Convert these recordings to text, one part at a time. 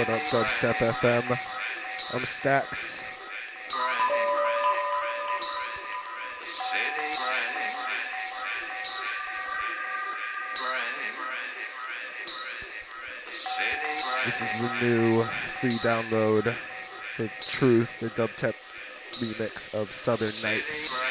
What up, Dubstep FM? I'm Stacks. This is the new free download for Truth, the dubstep remix of Southern Nights.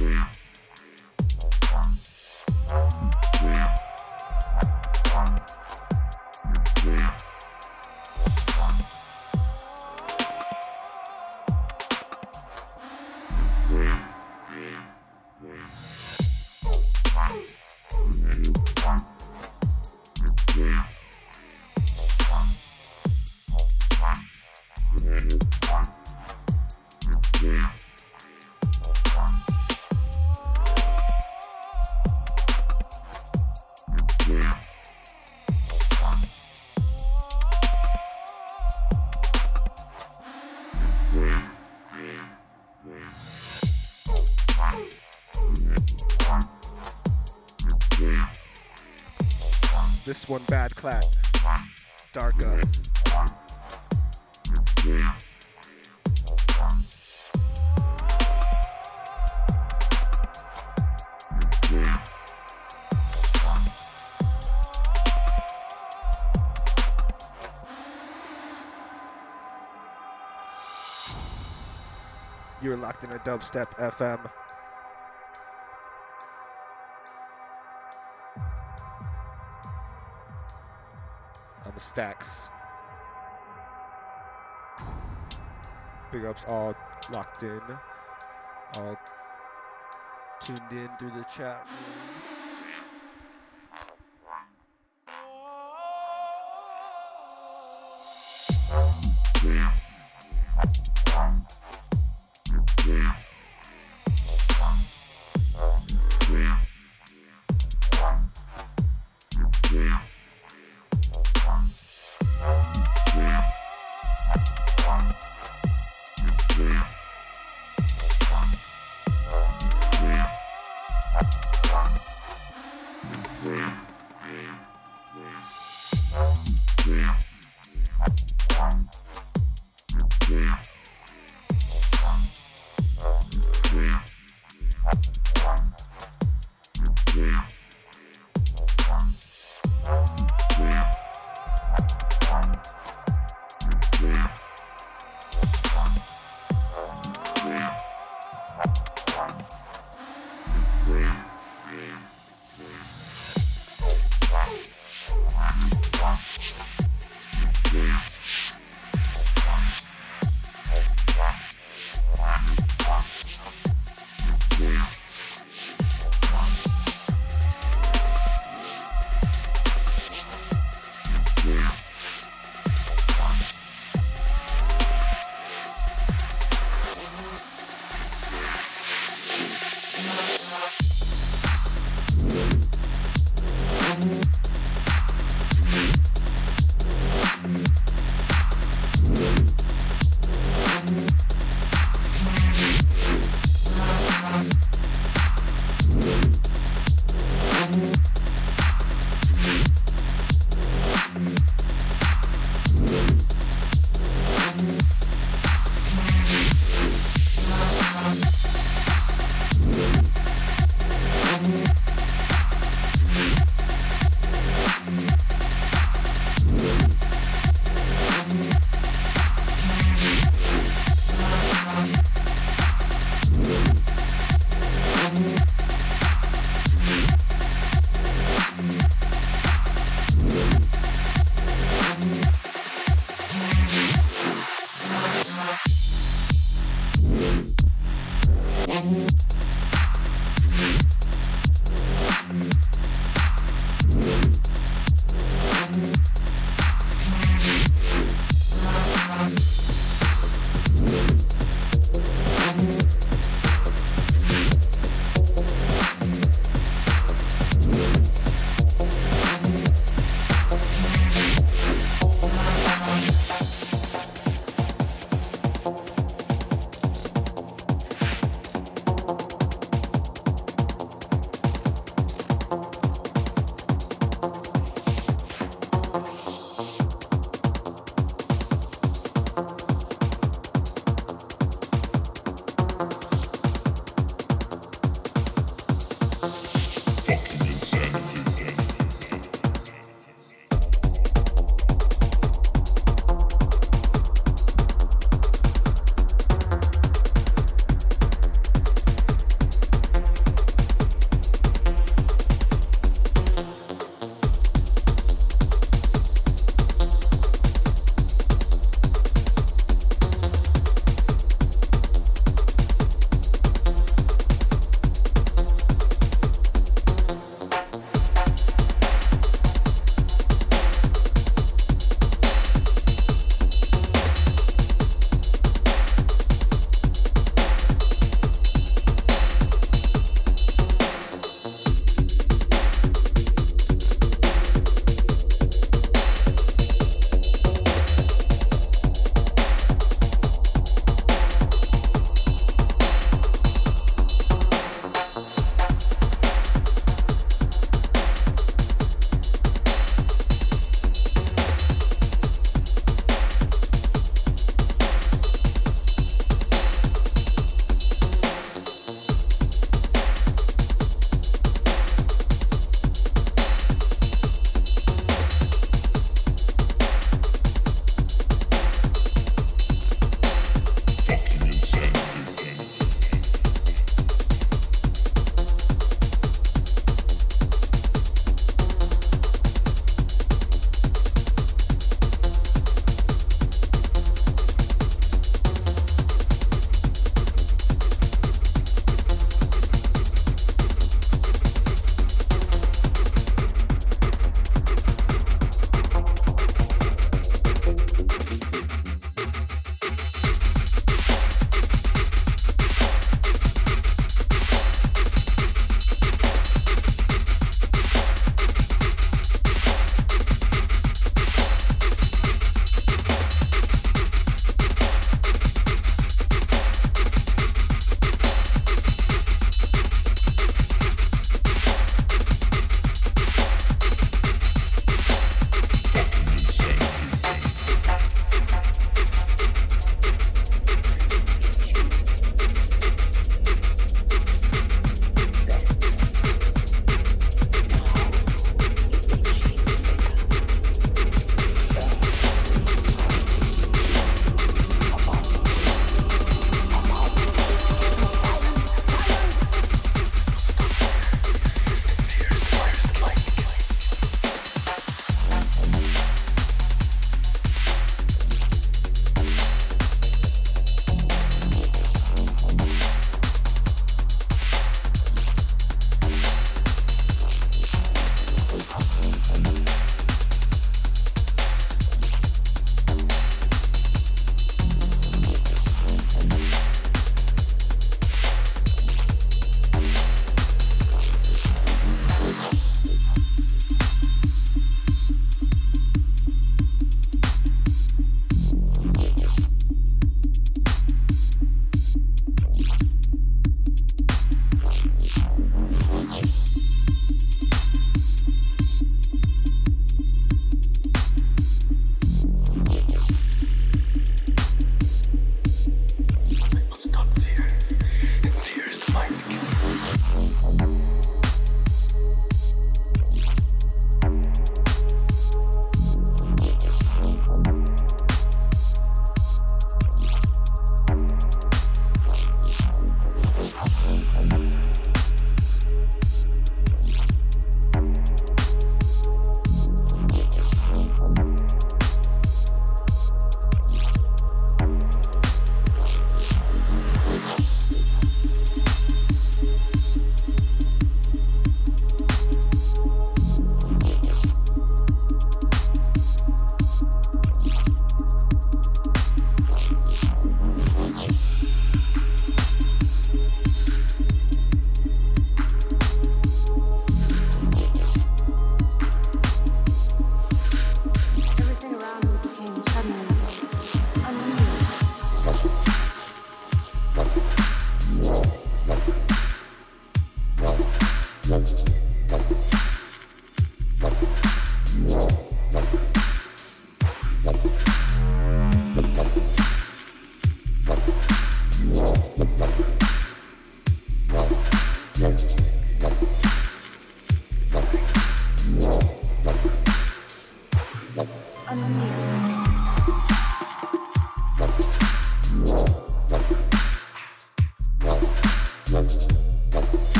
Lovely. One bad clap. Darka. You're locked in a dubstep FM. stacks. Big ups all locked in, all tuned in through the chat. Yeah.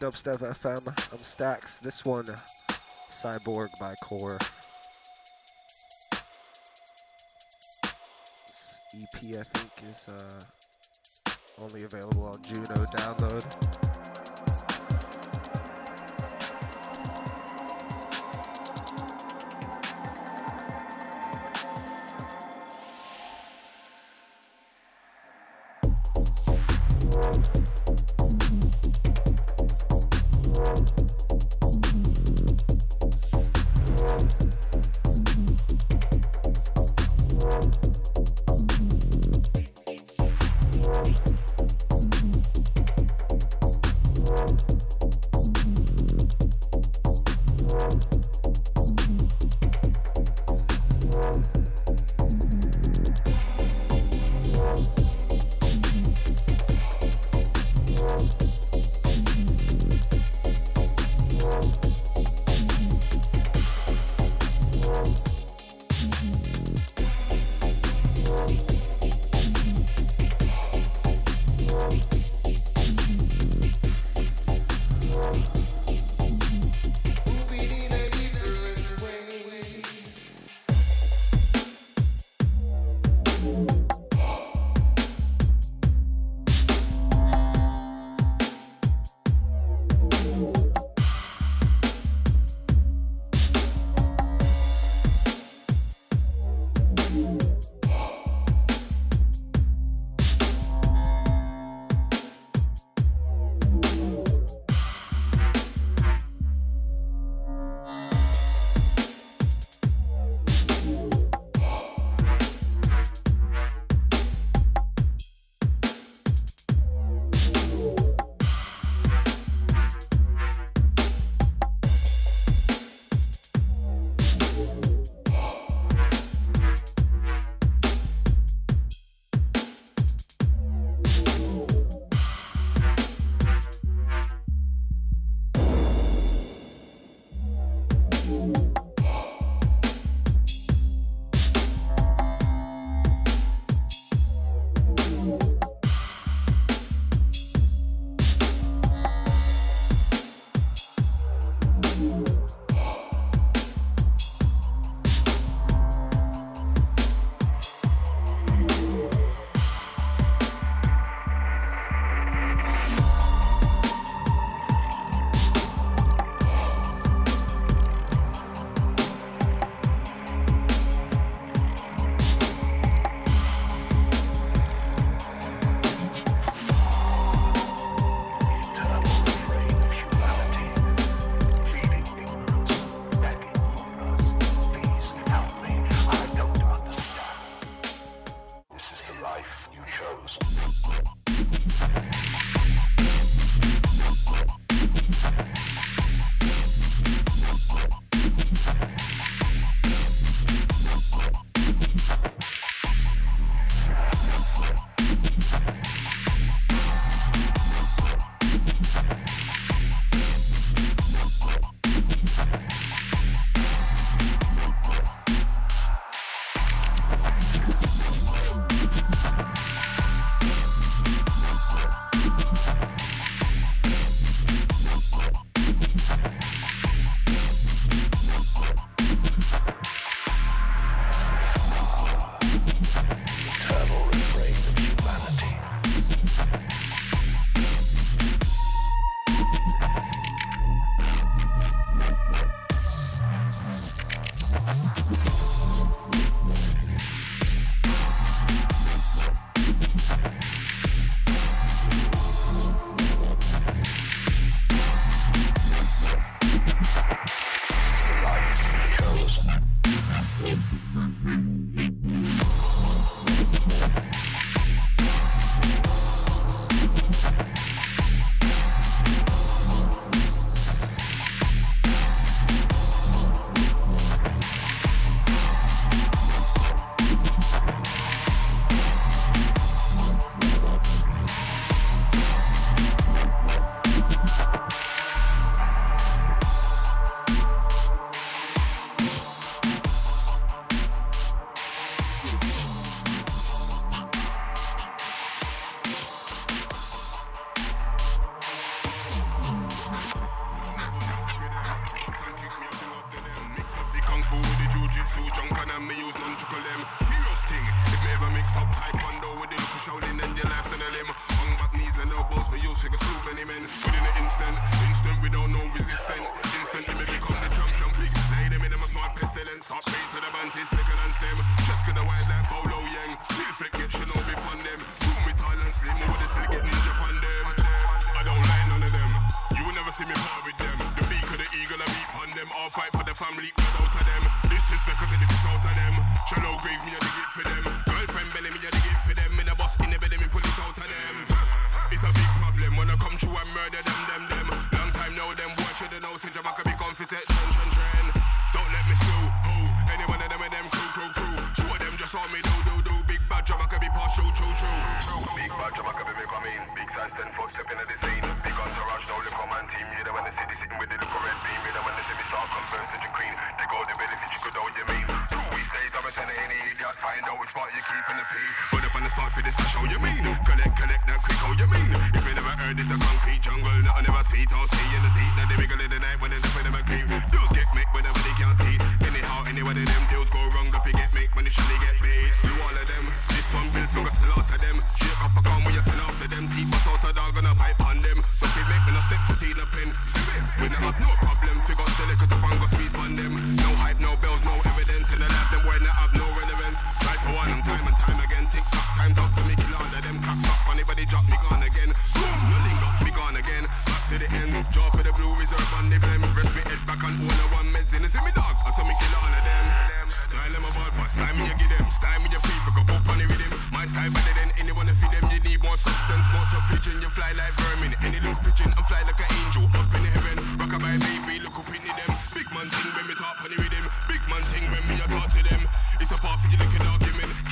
Dubstep FM. I'm Stacks. This one, Cyborg by Core. This EP, I think, is uh, only available on Juno download.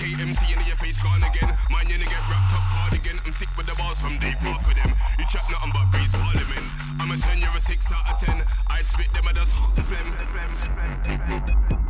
Argument. KMT in your face gone again. Mine you get wrapped up hard again. I'm sick with the balls from deep off of them. You chat nothing but breeze parliament. I'm a 10, you're a 6 out of 10. I spit them, I just hot the phlegm.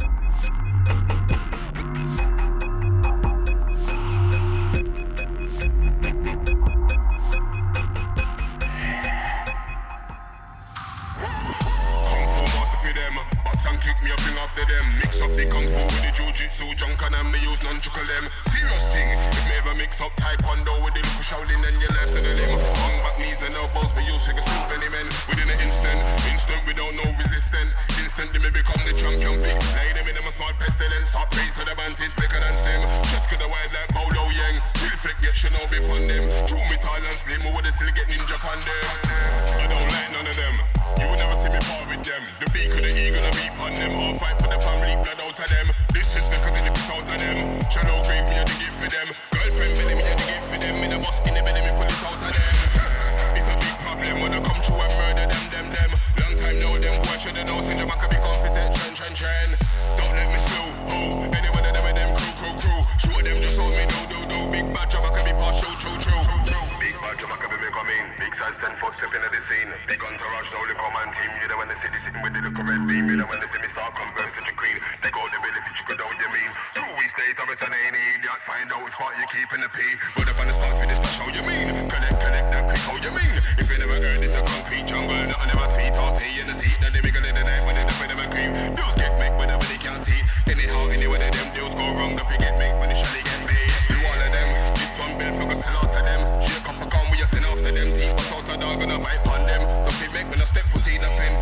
With the and I'm use nunchuckle them. Serious thing. If me ever mix up taekwondo with the little Shaolin and your left to the limb. Hung back knees and elbows me use figure soup any men. Within an instant, instant without no resistance. Instantly me become the champion big. Lay them in them a small pestilence. Stop pay to the banty slicker than stem. Just get the wide like Bolo Yeung. Real flick get Shinobi pon them. True me tall and slim, would they still get ninja pon them. I don't like none of them. You will never see me part with them. The beak of the eagle, I beat on them. I'll fight for the family, blood out of them. Disrespect cause it is out of them. Shadow grave, me a dig it for them. Girlfriend belly, me a dig it for them. In the bus, in the belly, me pull it out of them. It's a big problem when I come through and murder them, them, them. Long time now, them boy should've known since Jamaica be confident, trend, trend, trend. Don't let me slow, oh. Any one of them and them crew, crew, crew. Show them just how me do, do, do. Big bad Jamaica be partial, true, Jamaica be me come in. Big size 10 foot step into the scene. Big entourage now the command team. You know when they see the sitting with the little red beam. You know when they see me start converse to the queen. They go the benefit you could know what you mean. Two weeks later, I'm telling any idiot find out part you keep in the P. But up on the start for this, that's how you mean. Collect, collect that quick, how you mean. If you never heard this, a concrete jungle. Nothing never sweet or tea in the seat. Now they wiggle in the night when they dip in them a cream. Dudes get make whenever they can't see. Anyhow, any one of them deals go wrong. The pig get make when they surely a dog and a pipe on them. The pig make me no step foot in a pen.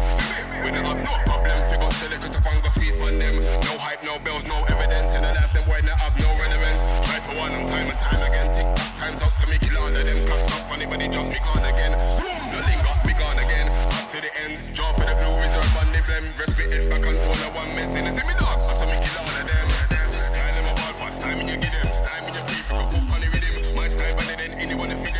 We don't have no problem. Figure it up and go squeeze on them. No hype, no bells, no evidence. In the life, them boy not have no relevance. Try for one and time and time again. Tick tock, time's up to kill all of them. Clocks up, anybody jump me gone again. Boom, the linger, me gone again. Back to the end. Jaw for the blue reserve on the blem. Respect it back on all of one meds. In the see me dog, I saw me kill all of them. Try them a ball fast time when you give them. Time when you go up on the rhythm. My style better than anyone if you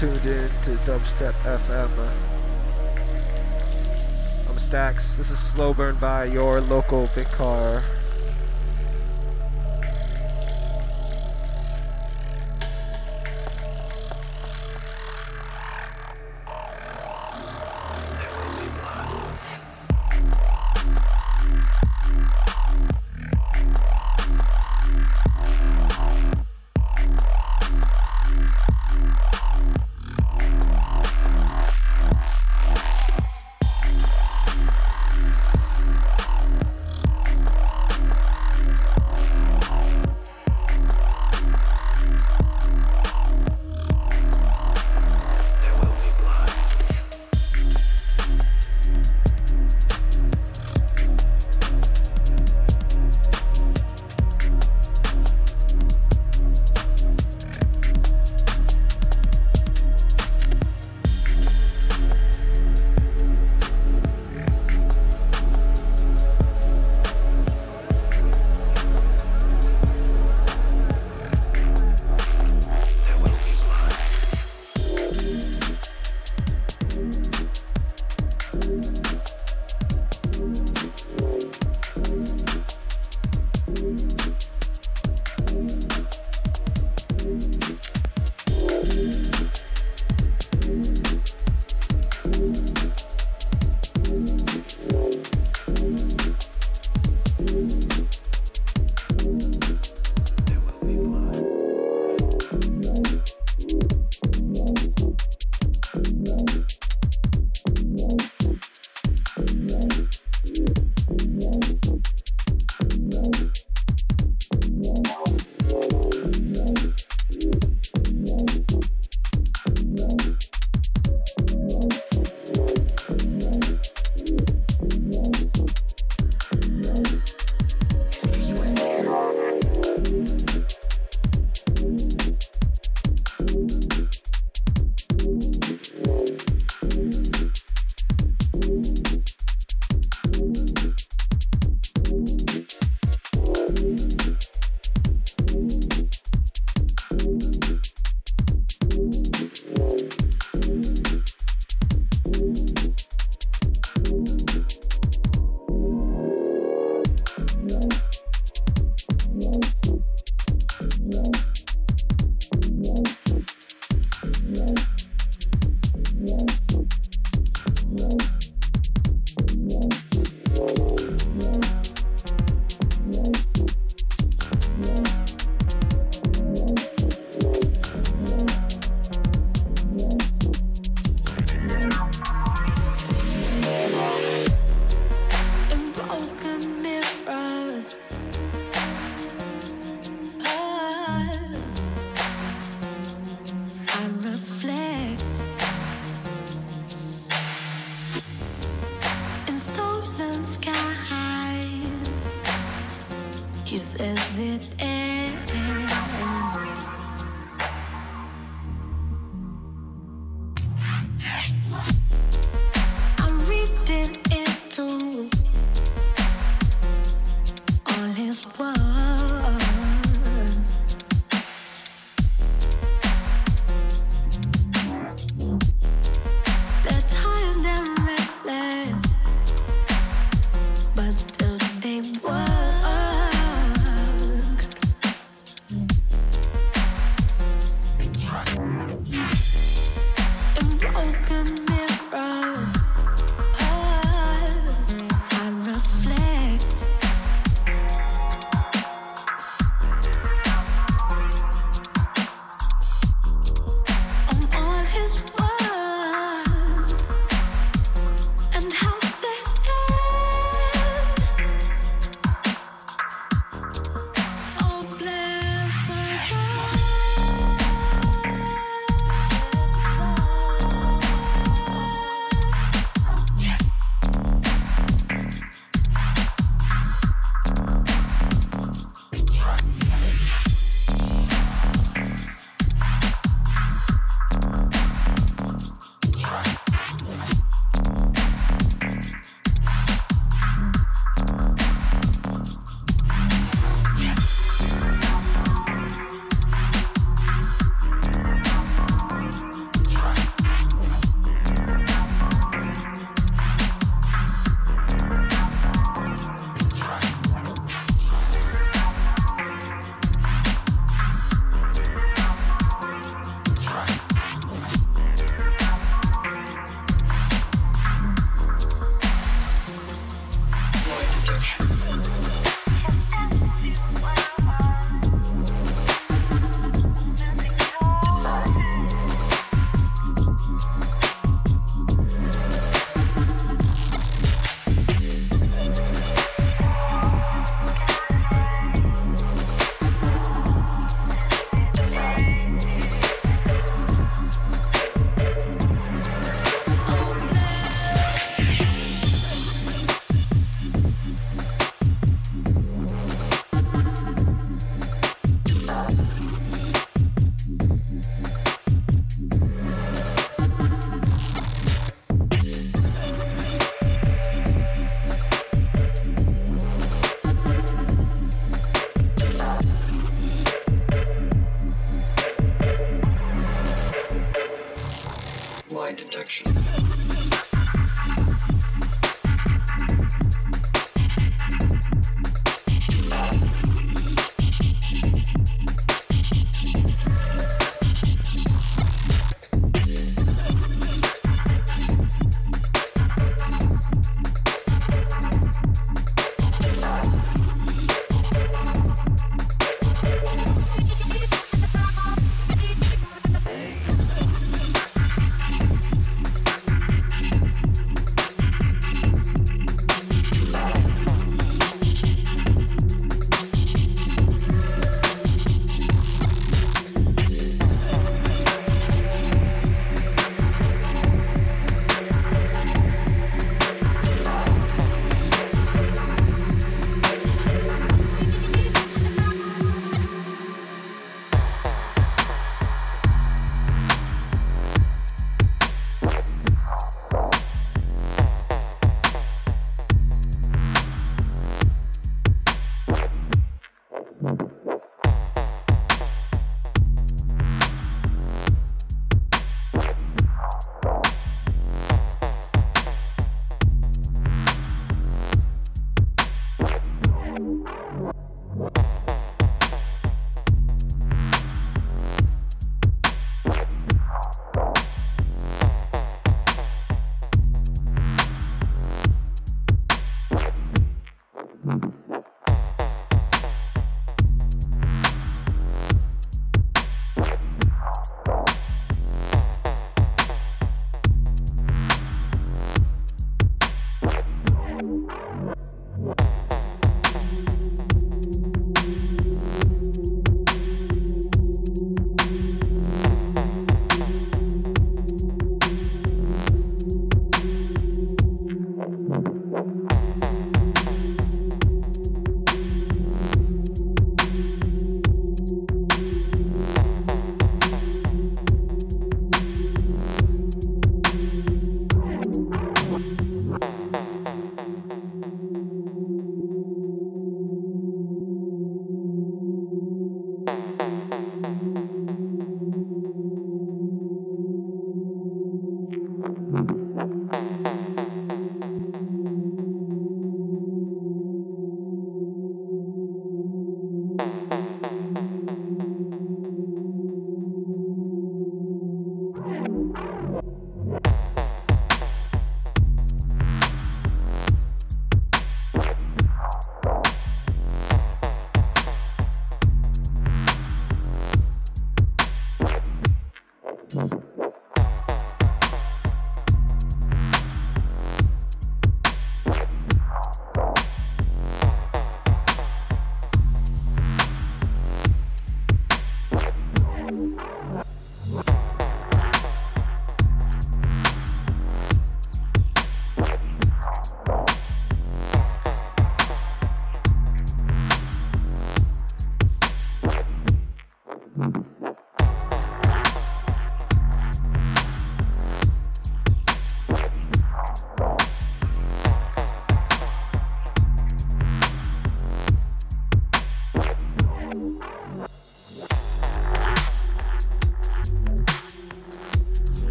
tuned in to Dubstep FM. Uh, I'm Stacks. This is Slow Burn by your local Vicar.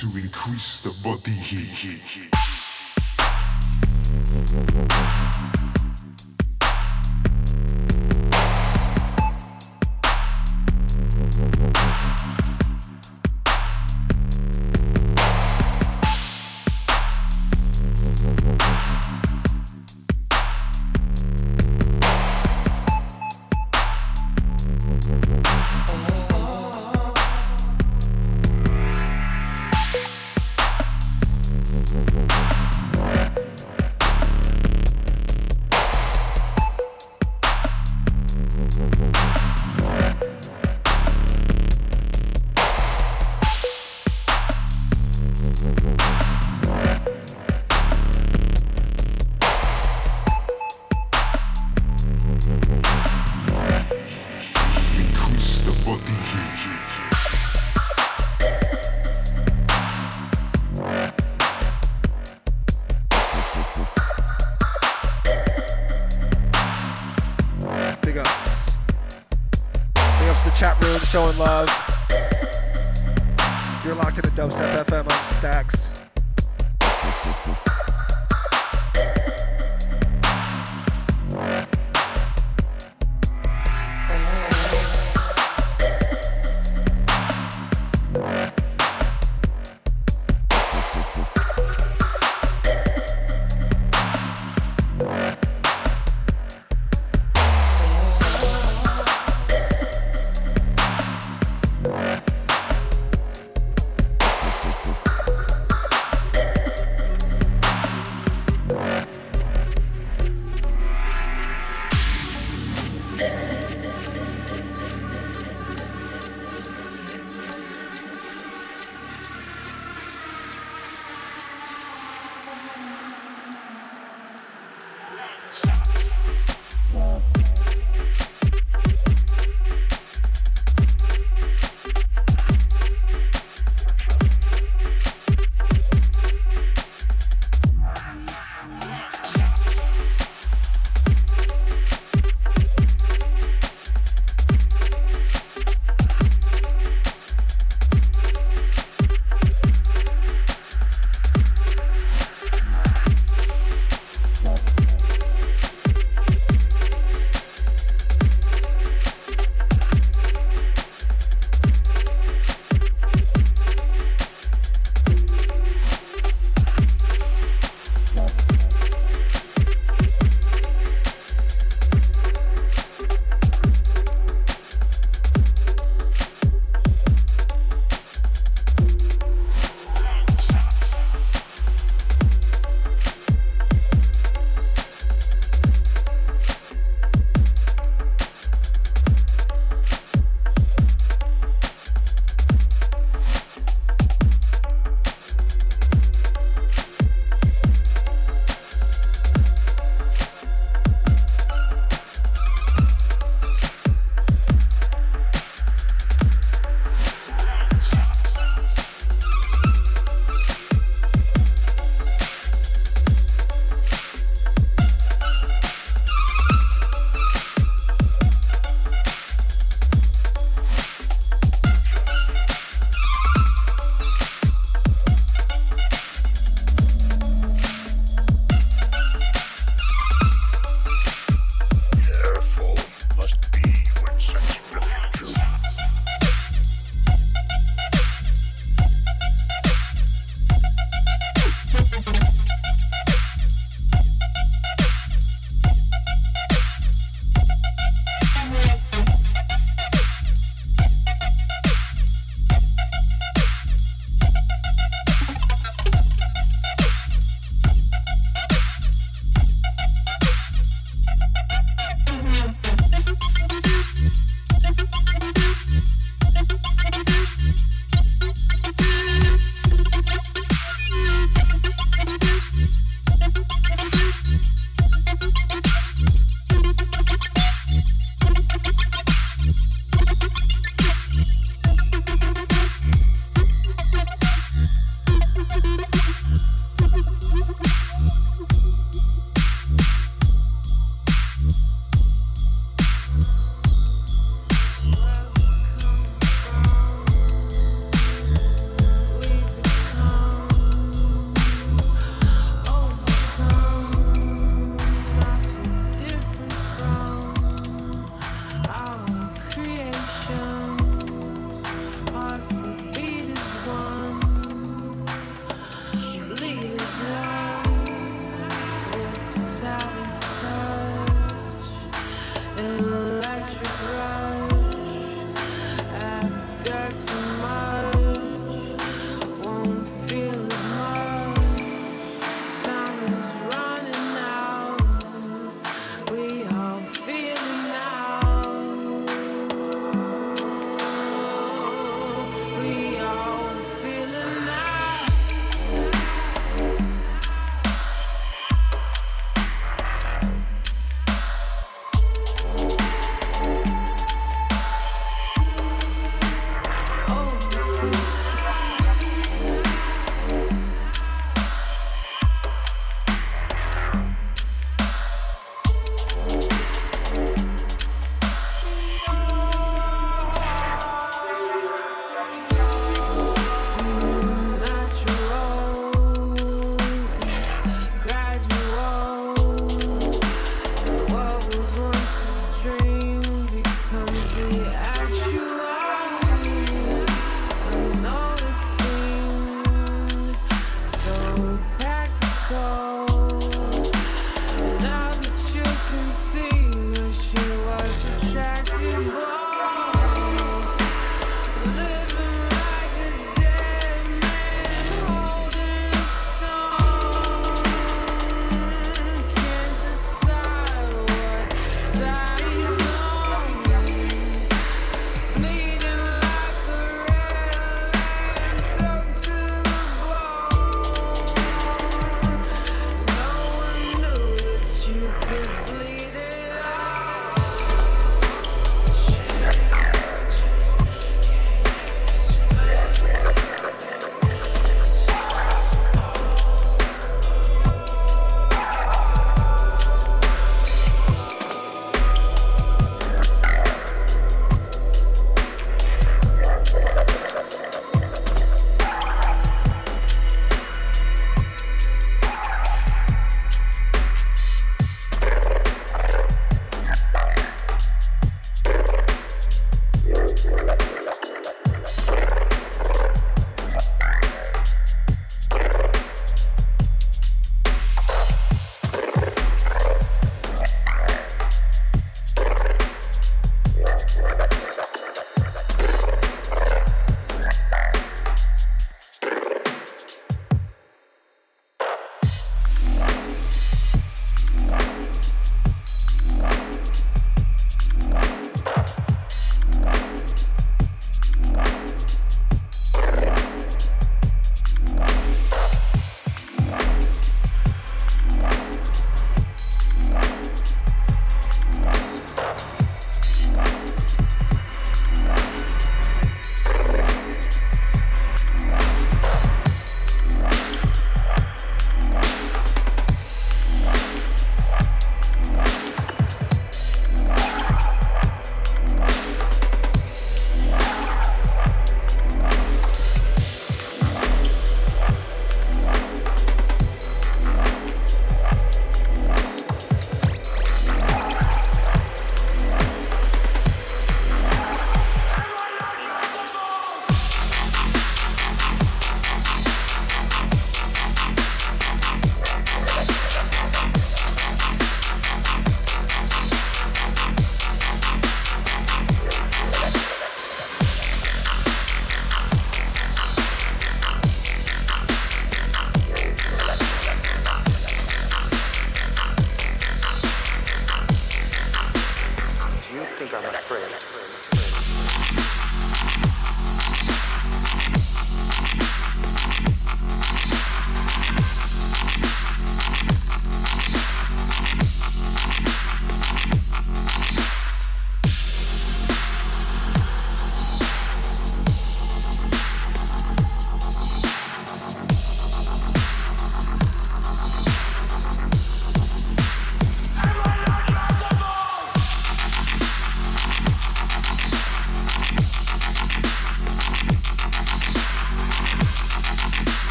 To increase the body heat.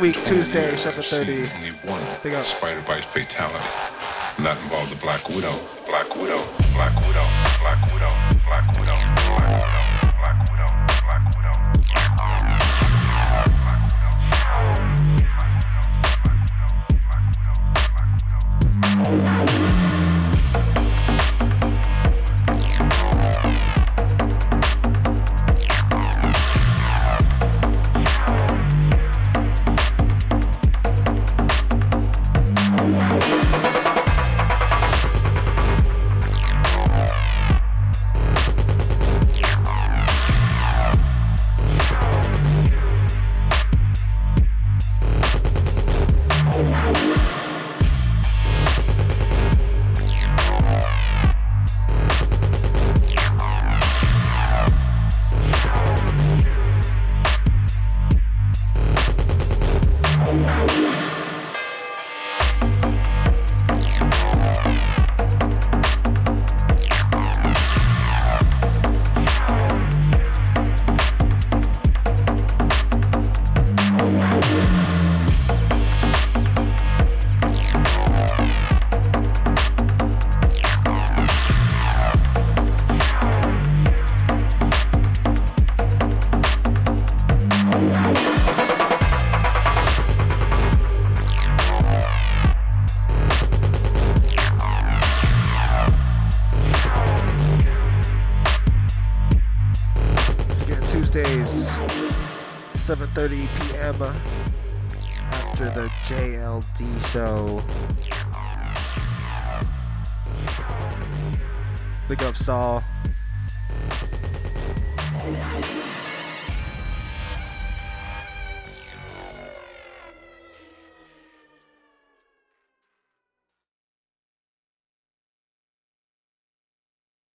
Week, Tuesday, 7.30. Only one Big up. spider bite fatality. And that involves the Black Widow, Black Widow, Black Widow, Black Widow, Black Widow, Black Widow, So